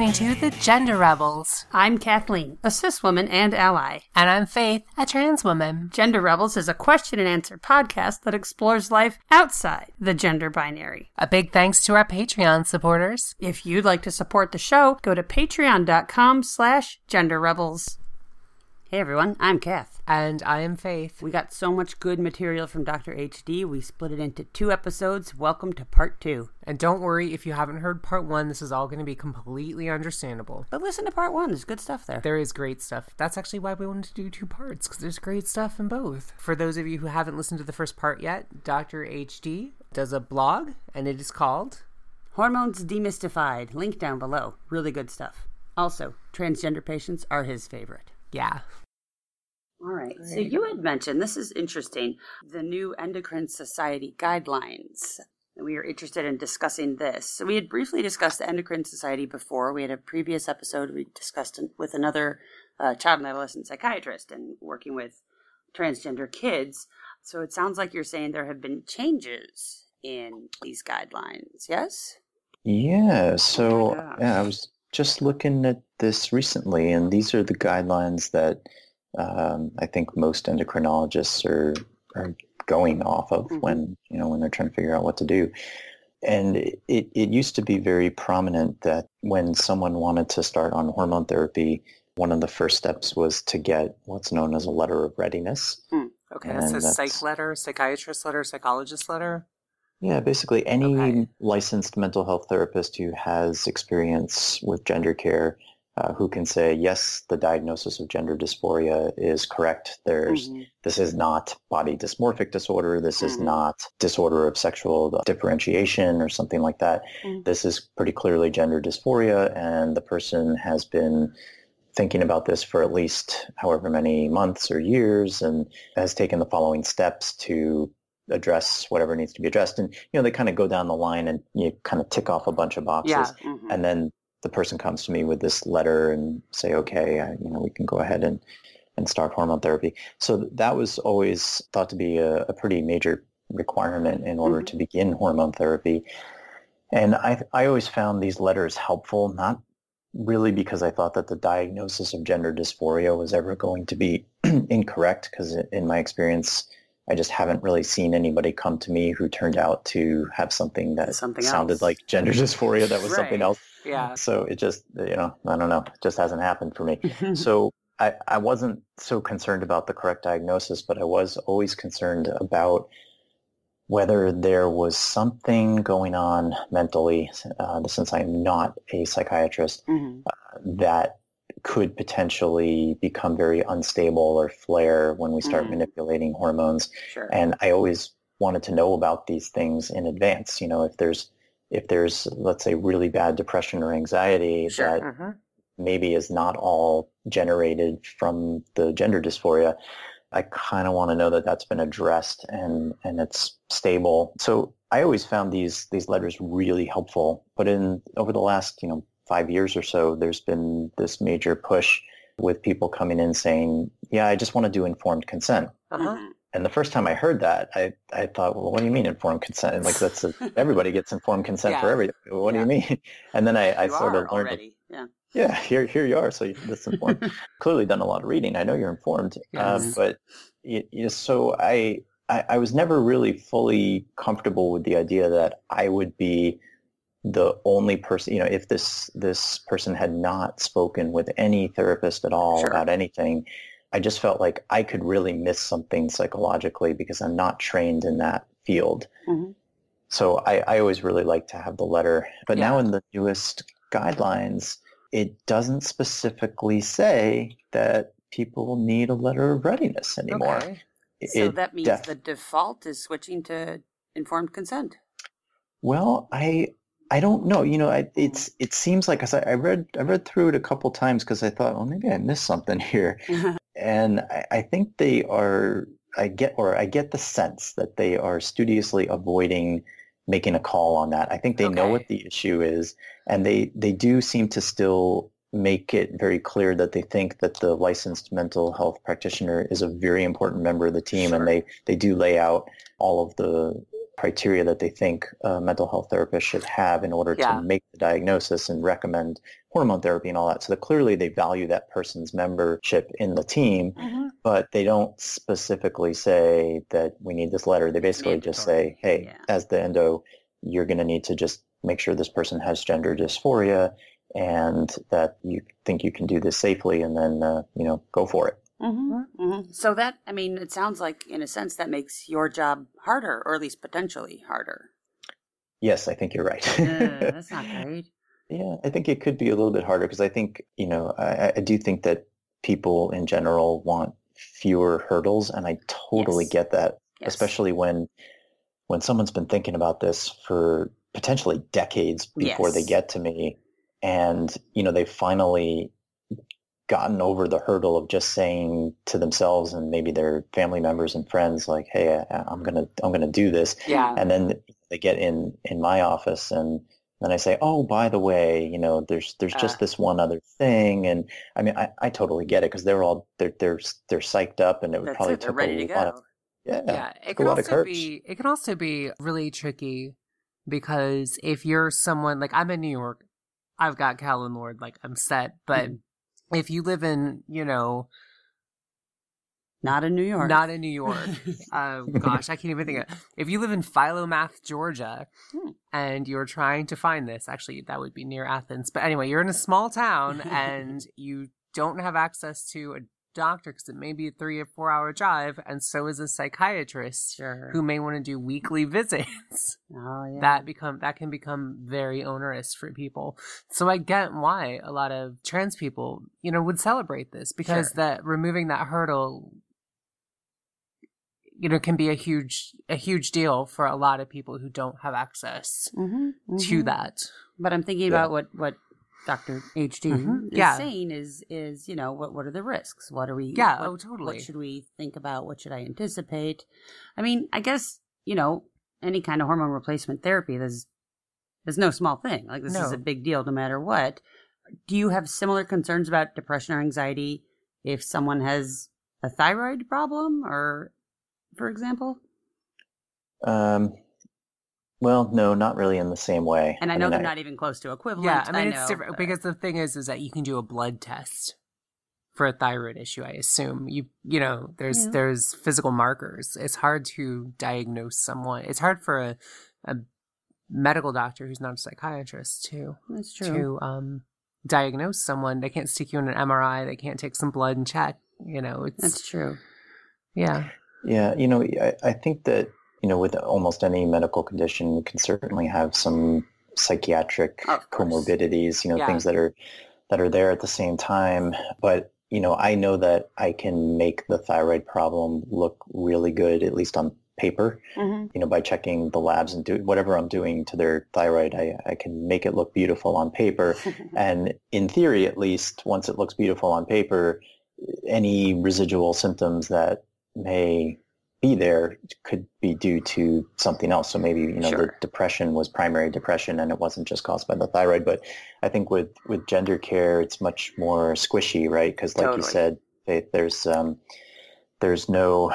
listening to The Gender Rebels. I'm Kathleen, a cis woman and ally. And I'm Faith, a trans woman. Gender Rebels is a question and answer podcast that explores life outside the gender binary. A big thanks to our Patreon supporters. If you'd like to support the show, go to patreon.com slash genderrebels. Hey everyone, I'm Kath. And I am Faith. We got so much good material from Dr. HD, we split it into two episodes. Welcome to part two. And don't worry, if you haven't heard part one, this is all going to be completely understandable. But listen to part one, there's good stuff there. There is great stuff. That's actually why we wanted to do two parts, because there's great stuff in both. For those of you who haven't listened to the first part yet, Dr. HD does a blog, and it is called Hormones Demystified. Link down below. Really good stuff. Also, transgender patients are his favorite. Yeah. All right. Great. So you had mentioned this is interesting the new Endocrine Society guidelines. We are interested in discussing this. So we had briefly discussed the Endocrine Society before. We had a previous episode we discussed with another uh, child and adolescent psychiatrist and working with transgender kids. So it sounds like you're saying there have been changes in these guidelines. Yes. Yeah. So oh yeah, I was just looking at this recently, and these are the guidelines that um, I think most endocrinologists are are going off of mm-hmm. when you know when they're trying to figure out what to do. And it, it used to be very prominent that when someone wanted to start on hormone therapy, one of the first steps was to get what's known as a letter of readiness. Mm. Okay, and that's a psych letter, psychiatrist letter, psychologist letter. Yeah, basically any okay. licensed mental health therapist who has experience with gender care uh, who can say, yes, the diagnosis of gender dysphoria is correct. There's, mm-hmm. this is not body dysmorphic disorder. This mm-hmm. is not disorder of sexual differentiation or something like that. Mm-hmm. This is pretty clearly gender dysphoria and the person has been thinking about this for at least however many months or years and has taken the following steps to address whatever needs to be addressed. And, you know, they kind of go down the line and you kind of tick off a bunch of boxes. Yeah. Mm-hmm. And then the person comes to me with this letter and say, okay, I, you know, we can go ahead and, and start hormone therapy. So that was always thought to be a, a pretty major requirement in order mm-hmm. to begin hormone therapy. And I, I always found these letters helpful, not really because I thought that the diagnosis of gender dysphoria was ever going to be incorrect, because in my experience, I just haven't really seen anybody come to me who turned out to have something that something sounded else. like gender dysphoria that was right. something else. Yeah. So it just, you know, I don't know, it just hasn't happened for me. so I, I wasn't so concerned about the correct diagnosis, but I was always concerned about whether there was something going on mentally, uh, since I'm not a psychiatrist, mm-hmm. uh, that could potentially become very unstable or flare when we start mm. manipulating hormones. Sure. And I always wanted to know about these things in advance. You know, if there's if there's let's say really bad depression or anxiety sure. that uh-huh. maybe is not all generated from the gender dysphoria, I kind of want to know that that's been addressed and and it's stable. So I always found these these letters really helpful. But in over the last you know five years or so, there's been this major push with people coming in saying, yeah, I just want to do informed consent. Uh-huh. Mm-hmm. And the first time I heard that, I, I thought, well, what do you mean informed consent? Like that's a, everybody gets informed consent yeah. for everything. What yeah. do you mean? And then I, I sort of learned. Already. Yeah. Yeah, here here you are. So you, that's informed. Clearly done a lot of reading. I know you're informed, uh, yes. but you, you, so I, I I was never really fully comfortable with the idea that I would be the only person, you know, if this this person had not spoken with any therapist at all sure. about anything, I just felt like I could really miss something psychologically because I'm not trained in that field. Mm-hmm. So I, I, always really like to have the letter. But yeah. now in the newest guidelines, it doesn't specifically say that people need a letter of readiness anymore. Okay. So it that means def- the default is switching to informed consent. Well, I I don't know. You know, I, it's it seems like I, I read I read through it a couple times because I thought, well, maybe I missed something here, and I, I, think they are. I get or I get the sense that they are studiously avoiding making a call on that. I think they okay. know what the issue is, and they they do seem to still make it very clear that they think that the licensed mental health practitioner is a very important member of the team, sure. and they they do lay out all of the criteria that they think a mental health therapist should have in order yeah. to make the diagnosis and recommend hormone therapy and all that. So that clearly they value that person's membership in the team, mm-hmm. but they don't specifically say that we need this letter. They basically Mandatory. just say, hey, yeah. as the endo, you're going to need to just make sure this person has gender dysphoria and that you think you can do this safely and then, uh, you know, go for it. Mm-hmm. Mm-hmm. So that, I mean, it sounds like, in a sense, that makes your job harder, or at least potentially harder. Yes, I think you're right. uh, that's not great. Yeah, I think it could be a little bit harder because I think, you know, I, I, do think that people in general want fewer hurdles, and I totally yes. get that, yes. especially when when someone's been thinking about this for potentially decades before yes. they get to me, and you know, they finally gotten over the hurdle of just saying to themselves and maybe their family members and friends like hey I, am gonna i'm gonna do this. Yeah. And then they get in in my office and then i say oh by the way you know there's there's just uh, this one other thing. And i mean i, I totally get it because they're all they're they're they're psyched up and it would probably it, take a lot of yeah, yeah it can also be it can also be really tricky because if you're someone like i'm in new york i've got Callen-Lorde like i'm set but mm-hmm if you live in, you know, not in New York. Not in New York. uh, gosh, I can't even think of it. If you live in Philomath, Georgia, hmm. and you're trying to find this, actually, that would be near Athens. But anyway, you're in a small town and you don't have access to a doctor because it may be a three or four hour drive, and so is a psychiatrist sure. who may want to do weekly visits. Oh yeah, that become that can become very onerous for people. So I get why a lot of trans people, you know, would celebrate this because sure. that removing that hurdle you know can be a huge a huge deal for a lot of people who don't have access mm-hmm, mm-hmm. to that but i'm thinking yeah. about what what Dr. HD mm-hmm. is yeah. saying is is you know what what are the risks? What are we? Yeah, what, oh totally. What should we think about? What should I anticipate? I mean, I guess you know any kind of hormone replacement therapy. There's there's no small thing. Like this no. is a big deal, no matter what. Do you have similar concerns about depression or anxiety if someone has a thyroid problem, or for example? Um, well, no, not really in the same way. And I, I know mean, they're I, not even close to equivalent. Yeah, I mean I it's different but... because the thing is, is that you can do a blood test for a thyroid issue. I assume you you know there's yeah. there's physical markers. It's hard to diagnose someone. It's hard for a, a medical doctor who's not a psychiatrist to That's true. to um, diagnose someone. They can't stick you in an MRI. They can't take some blood and check. You know, it's that's true. Yeah. Yeah, you know, I, I think that you know, with almost any medical condition, you can certainly have some psychiatric comorbidities, you know, yeah. things that are that are there at the same time. But you know, I know that I can make the thyroid problem look really good, at least on paper. Mm-hmm. You know, by checking the labs and do whatever I'm doing to their thyroid, I, I can make it look beautiful on paper. and in theory, at least, once it looks beautiful on paper, any residual symptoms that may be there could be due to something else. So maybe you know sure. the depression was primary depression and it wasn't just caused by the thyroid. But I think with with gender care, it's much more squishy, right? Because like totally. you said, Faith, there's um, there's no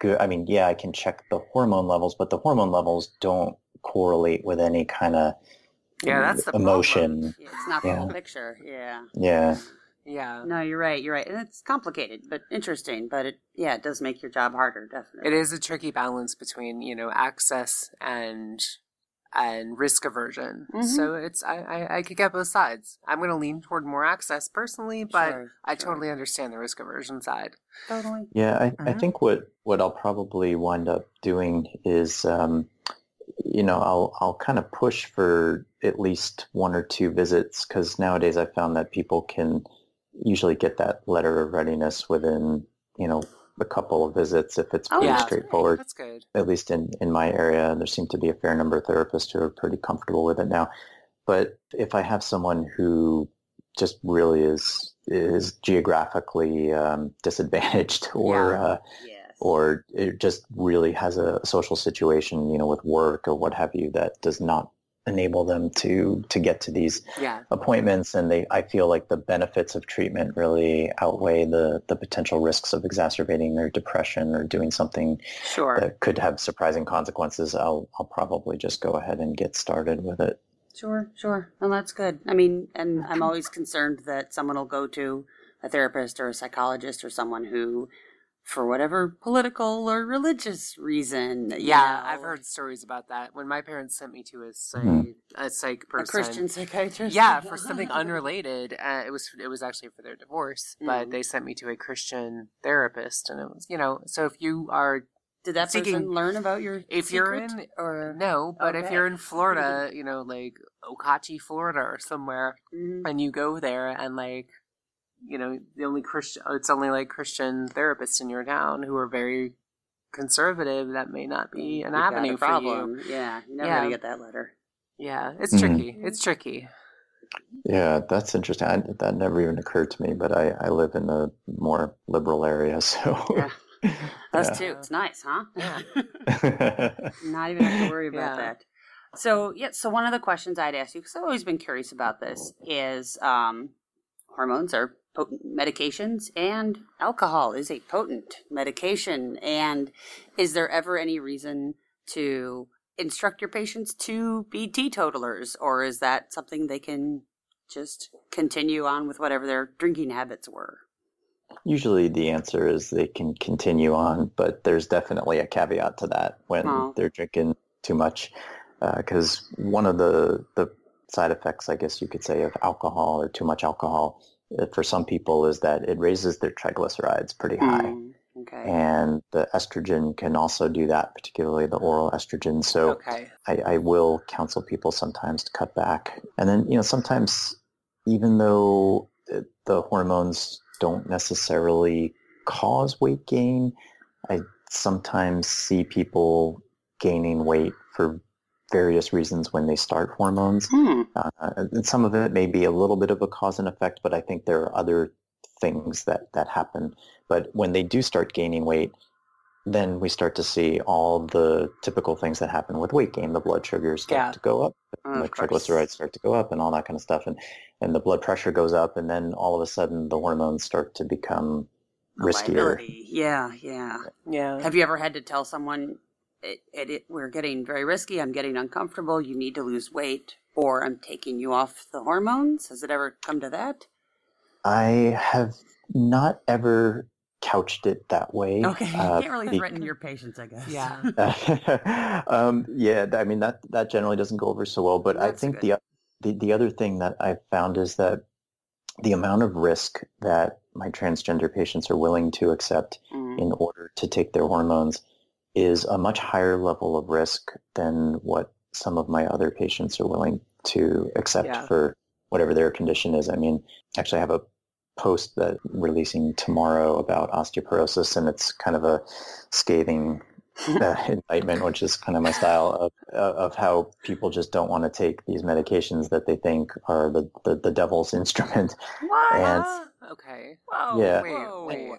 good. I mean, yeah, I can check the hormone levels, but the hormone levels don't correlate with any kind of yeah, that's the emotion. Yeah, it's not the yeah. whole picture. Yeah. Yeah. Yeah. No, you're right. You're right. And it's complicated, but interesting. But it, yeah, it does make your job harder, definitely. It is a tricky balance between, you know, access and and risk aversion. Mm-hmm. So it's I, I, I could get both sides. I'm going to lean toward more access personally, but sure, I sure. totally understand the risk aversion side. Totally. Yeah, I, mm-hmm. I think what what I'll probably wind up doing is. Um, you know, I'll I'll kind of push for at least one or two visits because nowadays I found that people can usually get that letter of readiness within, you know, a couple of visits if it's oh, pretty yeah. straightforward. That's good. At least in, in my area, there seem to be a fair number of therapists who are pretty comfortable with it now. But if I have someone who just really is is geographically um, disadvantaged or yeah. uh, yes. or it just really has a social situation, you know, with work or what have you that does not enable them to to get to these yeah. appointments and they I feel like the benefits of treatment really outweigh the the potential risks of exacerbating their depression or doing something sure. that could have surprising consequences, I'll I'll probably just go ahead and get started with it. Sure, sure. Well, that's good. I mean, and I'm always concerned that someone will go to a therapist or a psychologist or someone who for whatever political or religious reason. Yeah, know, I've heard stories about that. When my parents sent me to a psych, Mhm. a psych a person, Christian psychiatrist. yeah, for something unrelated. Uh, it was it was actually for their divorce, but they sent me to a Christian therapist, and it was you know. So if you are Did that person Seeking- learn about your if you're in or no, but if you're in Florida, you know, like Okachi, Florida, or somewhere, Mhm. and you go there and like you know the only christian it's only like christian therapists in your town who are very conservative that may not be an You've got a avenue for you. Yeah, you're never Yeah. gonna get that letter. yeah it's Mhm. tricky it's tricky Yeah, that's interesting. I, that never even occurred to me, but I, I live in a more liberal area, so Yeah. Us Yeah. too. It's nice, huh? Yeah. Not even have to worry about Yeah. that. So yeah, so one of the questions I'd ask you, because I've always been curious about this, is um, hormones are potent medications, and alcohol is a potent medication. And is there ever any reason to instruct your patients to be teetotalers, or is that something they can just continue on with whatever their drinking habits were? Usually the answer is they can continue on, but there's definitely a caveat to that when Oh. they're drinking too much. Because one of the, the side effects, I guess you could say, of alcohol or too much alcohol uh, for some people is that it raises their triglycerides pretty high. Mm, okay. And the estrogen can also do that, particularly the oral estrogen. So okay I, I will counsel people sometimes to cut back. And then, you know, sometimes even though uh, the hormones don't necessarily cause weight gain, I sometimes see people gaining weight for various reasons when they start hormones. Hmm. Uh, and some of it may be a little bit of a cause and effect, but I think there are other things that, that happen. But when they do start gaining weight, then we start to see all the typical things that happen with weight gain. The blood sugars start Yeah. to go up, Of the course. triglycerides start to go up, and all that kind of stuff. And and the blood pressure goes up, and then all of a sudden the hormones start to become A riskier. liability. Yeah, yeah. yeah Have you ever had to tell someone, it, it, it, we're getting very risky, I'm getting uncomfortable, you need to lose weight, or I'm taking you off the hormones? Has it ever come to that? I have not ever couched it that way. Okay, you uh, can't really be- threaten your patients, I guess. Yeah. um, yeah, I mean that that generally doesn't go over so well. But I think good. the, the the other thing that I've found is that the amount of risk that my transgender patients are willing to accept Mm. in order to take their hormones is a much higher level of risk than what some of my other patients are willing to accept Yeah. for whatever their condition is. I mean, actually I have a post that releasing tomorrow about osteoporosis and it's kind of a scathing uh, indictment, which is kind of my style of, of how people just don't want to take these medications that they think are the, the, the devil's instrument. What? And- okay Whoa, Yeah. wait whoa. wait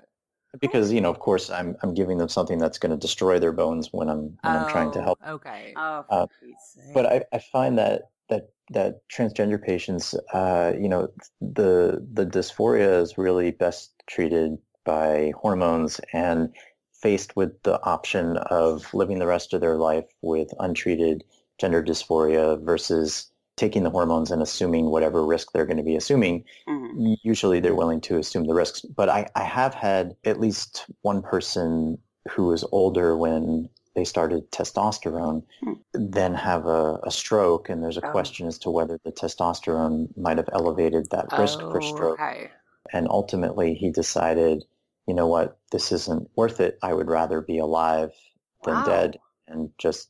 Because, you know, of course, I'm, I'm giving them something that's going to destroy their bones when I'm, when I'm trying to Oh, help. okay. Oh, Uh, for But I, I find that, that, that transgender patients, uh, you know, the, the dysphoria is really best treated by hormones and faced with the option of living the rest of their life with untreated gender dysphoria versus taking the hormones and assuming whatever risk they're going to be assuming, Mhm. usually they're willing to assume the risks. But I, I have had at least one person who was older when they started testosterone Hmm. then have a, a stroke and there's a Oh. question as to whether the testosterone might have elevated that risk for Oh, stroke okay and ultimately he decided you know what this isn't worth it i would rather be alive than Wow. dead and just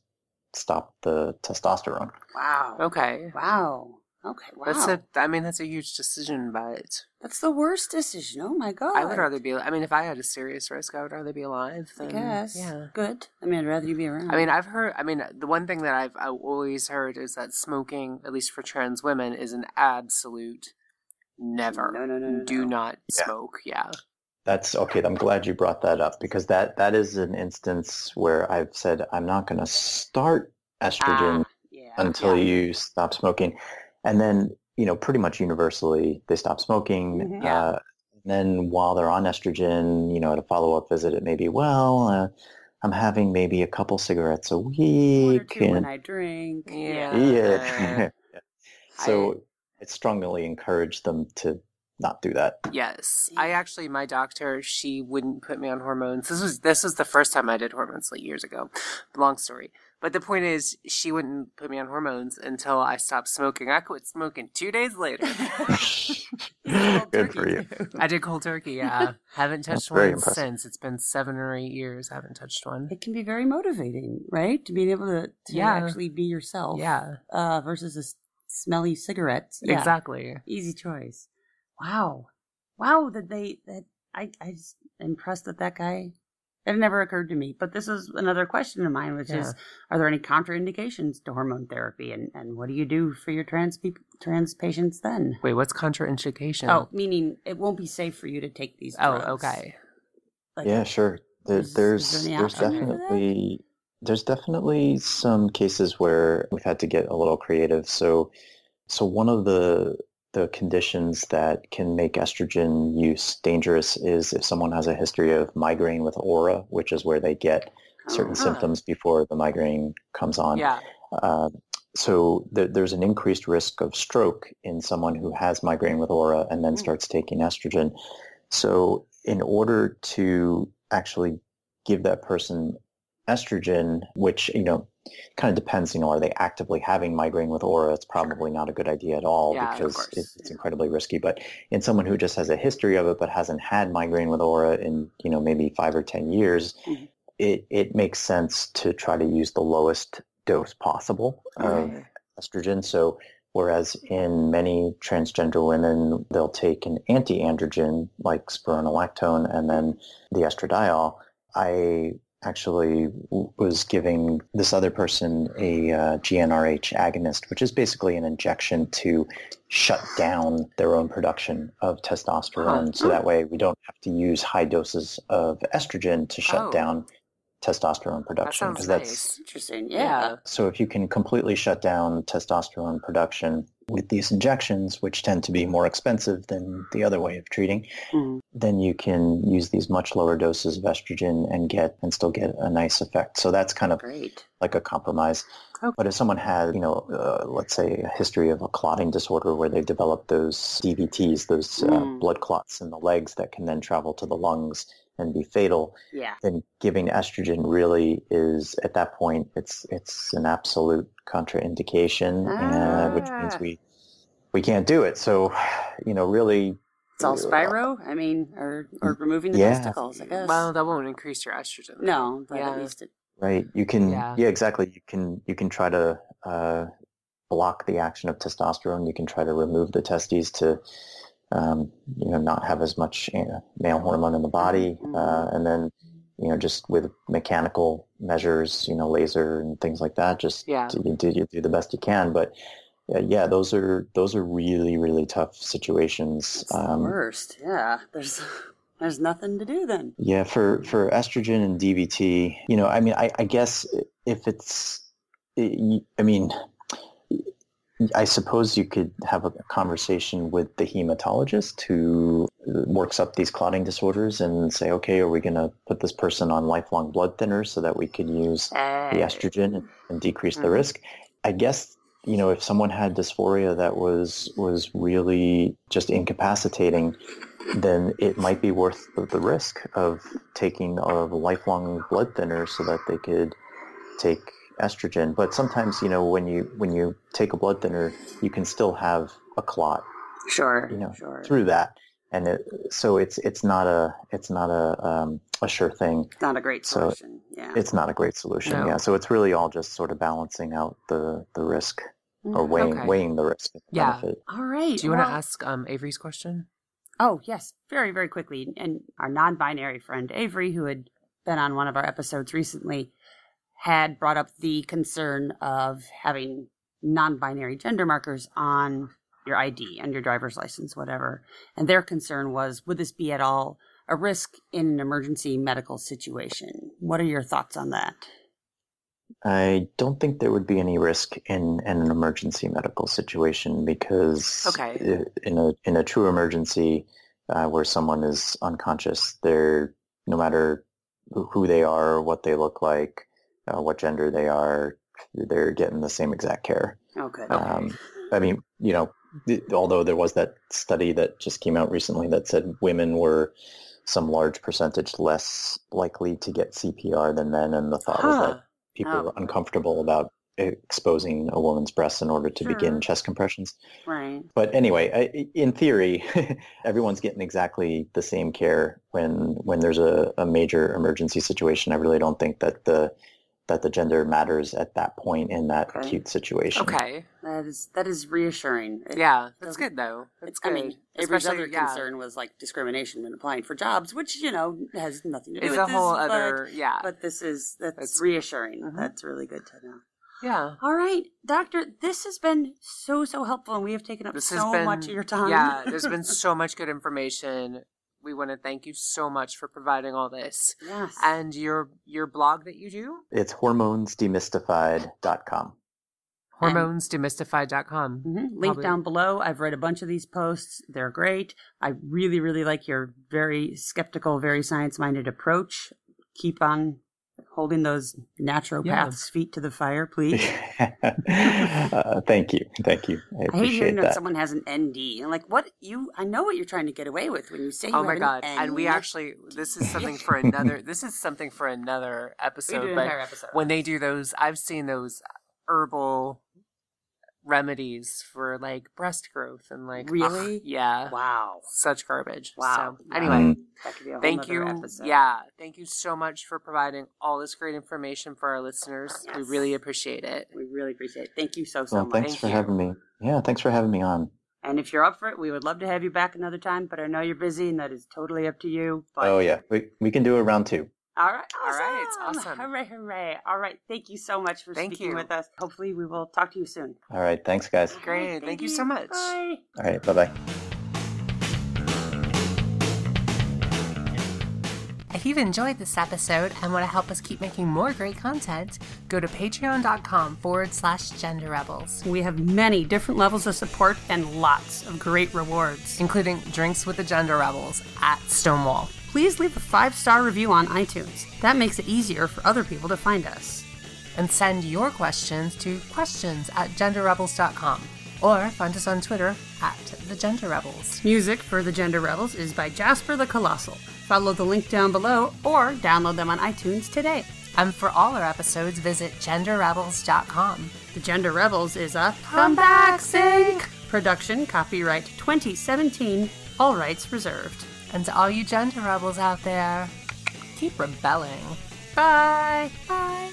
stop the testosterone Wow. okay Wow. Okay. Wow. that's a i mean that's a huge decision but That's the worst decision. Oh my god. i would rather be i mean if i had a serious risk i would rather be alive I than guess. yeah Good. I mean, I'd rather you be around. I mean, I've heard. I mean, the one thing that I've, I've always heard is that smoking, at least for trans women, is an absolute never. No, no, no, no, Do no. not Yeah. smoke. Yeah. That's okay i'm glad you brought that up because that that is an instance where i've said i'm not going to start estrogen Ah, yeah. yeah, until yeah. you stop smoking. And then, you know, pretty much universally, they stop smoking. Mm-hmm. Uh, and then while they're on estrogen, you know, at a follow-up visit, it may be, well, uh, I'm having maybe a couple cigarettes a week. and, when I drink. Yeah. Yeah. so I, it strongly encouraged them to not do that. Yes, I actually, my doctor, she wouldn't put me on hormones. This was this was the first time I did hormones, like years ago. Long story, but the point is, she wouldn't put me on hormones until I stopped smoking. I quit smoking two days later. Good for you. I did cold turkey. Yeah, haven't touched one since. It's been seven or eight years. I haven't touched one. It can be very motivating, right? To be able to, to yeah. actually be yourself. Yeah. Uh, versus a smelly cigarette. Yeah. Exactly. Easy choice. Wow. Wow, that they that I I just impressed that that guy it never occurred to me. But this is another question of mine, which yeah. is are there any contraindications to hormone therapy and, and what do you do for your trans pe- trans patients then? Wait, what's contraindication? Oh, meaning it won't be safe for you to take these oh, drugs. Oh, okay. Like, yeah, sure. There, there's there there's definitely there's definitely some cases where we've had to get a little creative. So so one of the the conditions that can make estrogen use dangerous is if someone has a history of migraine with aura, which is where they get certain uh-huh. symptoms before the migraine comes on. Yeah. Uh, so th- there's an increased risk of stroke in someone who has migraine with aura and then mm. starts taking estrogen. So in order to actually give that person estrogen, which, you know, kind of depends, you know, are they actively having migraine with aura? It's probably not a good idea at all yeah, because it's, it's incredibly risky. But in someone who just has a history of it but hasn't had migraine with aura in, you know, maybe five or 10 years, mm-hmm. it, it makes sense to try to use the lowest dose possible of estrogen. So whereas in many transgender women, they'll take an anti-androgen like spironolactone and then the estradiol. I actually was giving this other person a uh, GnRH agonist, which is basically an injection to shut down their own production of testosterone. Huh. So that way we don't have to use high doses of estrogen to shut oh. down testosterone production because that that's interesting. Yeah. So if you can completely shut down testosterone production with these injections, which tend to be more expensive than the other way of treating, mm-hmm. then you can use these much lower doses of estrogen and get and still get a nice effect. So that's kind of Great. like a compromise. Okay. But if someone had, you know, uh, let's say a history of a clotting disorder where they've developed those DVTs, those uh, mm. blood clots in the legs that can then travel to the lungs and be fatal, yeah. then giving estrogen really is at that point it's it's an absolute contraindication, ah. uh, which means ah. we we can't do it. So, you know, really. It's all spiro. I mean, or or removing the yeah. testicles. I guess. Well, that won't increase your estrogen. No, but yeah. at least it. Right. You can. Yeah. yeah. Exactly. You can. You can try to uh, block the action of testosterone. You can try to remove the testes to um, you know, not have as much male hormone in the body, uh, and then you know, just with mechanical measures, you know, laser and things like that, just yeah. you, do, you do the best you can. But uh, yeah, those are those are really really tough situations. Um, worst, yeah. There's there's nothing to do then. Yeah, for for estrogen and DVT, you know, I mean, I, I guess if it's, I mean, I suppose you could have a conversation with the hematologist who works up these clotting disorders and say, okay, are we going to put this person on lifelong blood thinners so that we can use the estrogen and, decrease mm-hmm. the risk? I guess you know if someone had dysphoria that was was really just incapacitating, then it might be worth the, the risk of taking a lifelong blood thinner so that they could take estrogen. But sometimes, you know, when you when you take a blood thinner, you can still have a clot. Sure. You know, sure. through that, and it, so it's it's not a it's not a um, a sure thing. It's not a great solution. So yeah. It's not a great solution. No. Yeah. So it's really all just sort of balancing out the the risk or mm, weighing okay. weighing the risk. yeah. Benefit. All right. Do you well, want to ask um, Avery's question? Oh yes, very very quickly. And our non-binary friend Avery, who had been on one of our episodes recently, had brought up the concern of having non-binary gender markers on your ID and your driver's license, whatever. And their concern was, would this be at all a risk in an emergency medical situation? What are your thoughts on that? I don't think there would be any risk in, in an emergency medical situation because okay. in a in a true emergency uh, where someone is unconscious, they're no matter who they are, or what they look like, uh, what gender they are, they're getting the same exact care. Okay. Um, I mean, you know, although there was that study that just came out recently that said women were some large percentage less likely to get CPR than men, and the thought huh. was that people oh. were uncomfortable about exposing a woman's breasts in order to sure. begin chest compressions. Right. But anyway, I, in theory, everyone's getting exactly the same care when when there's a, a major emergency situation. I really don't think that the that the gender matters at that point in that okay. acute situation. Okay, that is that is reassuring. It yeah, that's good though. That's good. I mean, every other yeah. concern was like discrimination when applying for jobs, which you know has nothing to do it's with a this, whole but, other yeah. But this is that's, that's reassuring. Mm-hmm. That's really good to know. Yeah. All right, doctor. This has been so so helpful, and we have taken up this so been, much of your time. Yeah, there's been so much good information we want to thank you so much for providing all this. Yes. And your your blog that you do? It's hormonesdemystified.com. Hormonesdemystified.com. Mm-hmm. Link Probably. down below. I've read a bunch of these posts. They're great. I really, really like your very skeptical, very science minded approach. Keep on holding those naturopaths' yeah. feet to the fire, please? uh, thank you, thank you. I, I hate hearing that. that. someone has an ND. And like, what you? I know what you're trying to get away with when you say. oh my god! An and we actually, this is something for another. this is something for another episode. but episode. when they do those, I've seen those herbal remedies for like breast growth and like really? ugh, yeah. Wow. Such garbage. Wow. So, anyway mm-hmm. thank you. episode. yeah. Thank you so much for providing all this great information for our listeners. Yes. we really appreciate it. We really appreciate it. Thank you so so well, much. thanks thank for you. having me. Yeah thanks for having me on. And if you're up for it, we would love to have you back another time. But I know you're busy, and that is totally up to you. But... Oh yeah, we we can do a round two. All right. Awesome. All right. Awesome. Hooray, hooray. All right. Thank you so much for Thank speaking you. with us. Hopefully, we will talk to you soon. All right. Thanks, guys. Great. Right, thank, thank, you you so much. Bye. All right. Bye bye. If you've enjoyed this episode and want to help us keep making more great content, go to patreon.com forward slash gender rebels, We have many different levels of support and lots of great rewards. including drinks with the gender rebels at Stonewall. Please leave a five star review on iTunes. That makes it easier for other people to find us. And send your questions to questions at genderrebels.com or find us on Twitter at the Gender Rebels. Music for the Gender Rebels is by Jasper the Colossal. Follow the link down below or download them on iTunes today. And for all our episodes, visit genderrebels.com. The Gender Rebels is a comeback sync production, copyright 2017, all rights reserved. And to all you gender rebels out there, keep rebelling. Bye. Bye.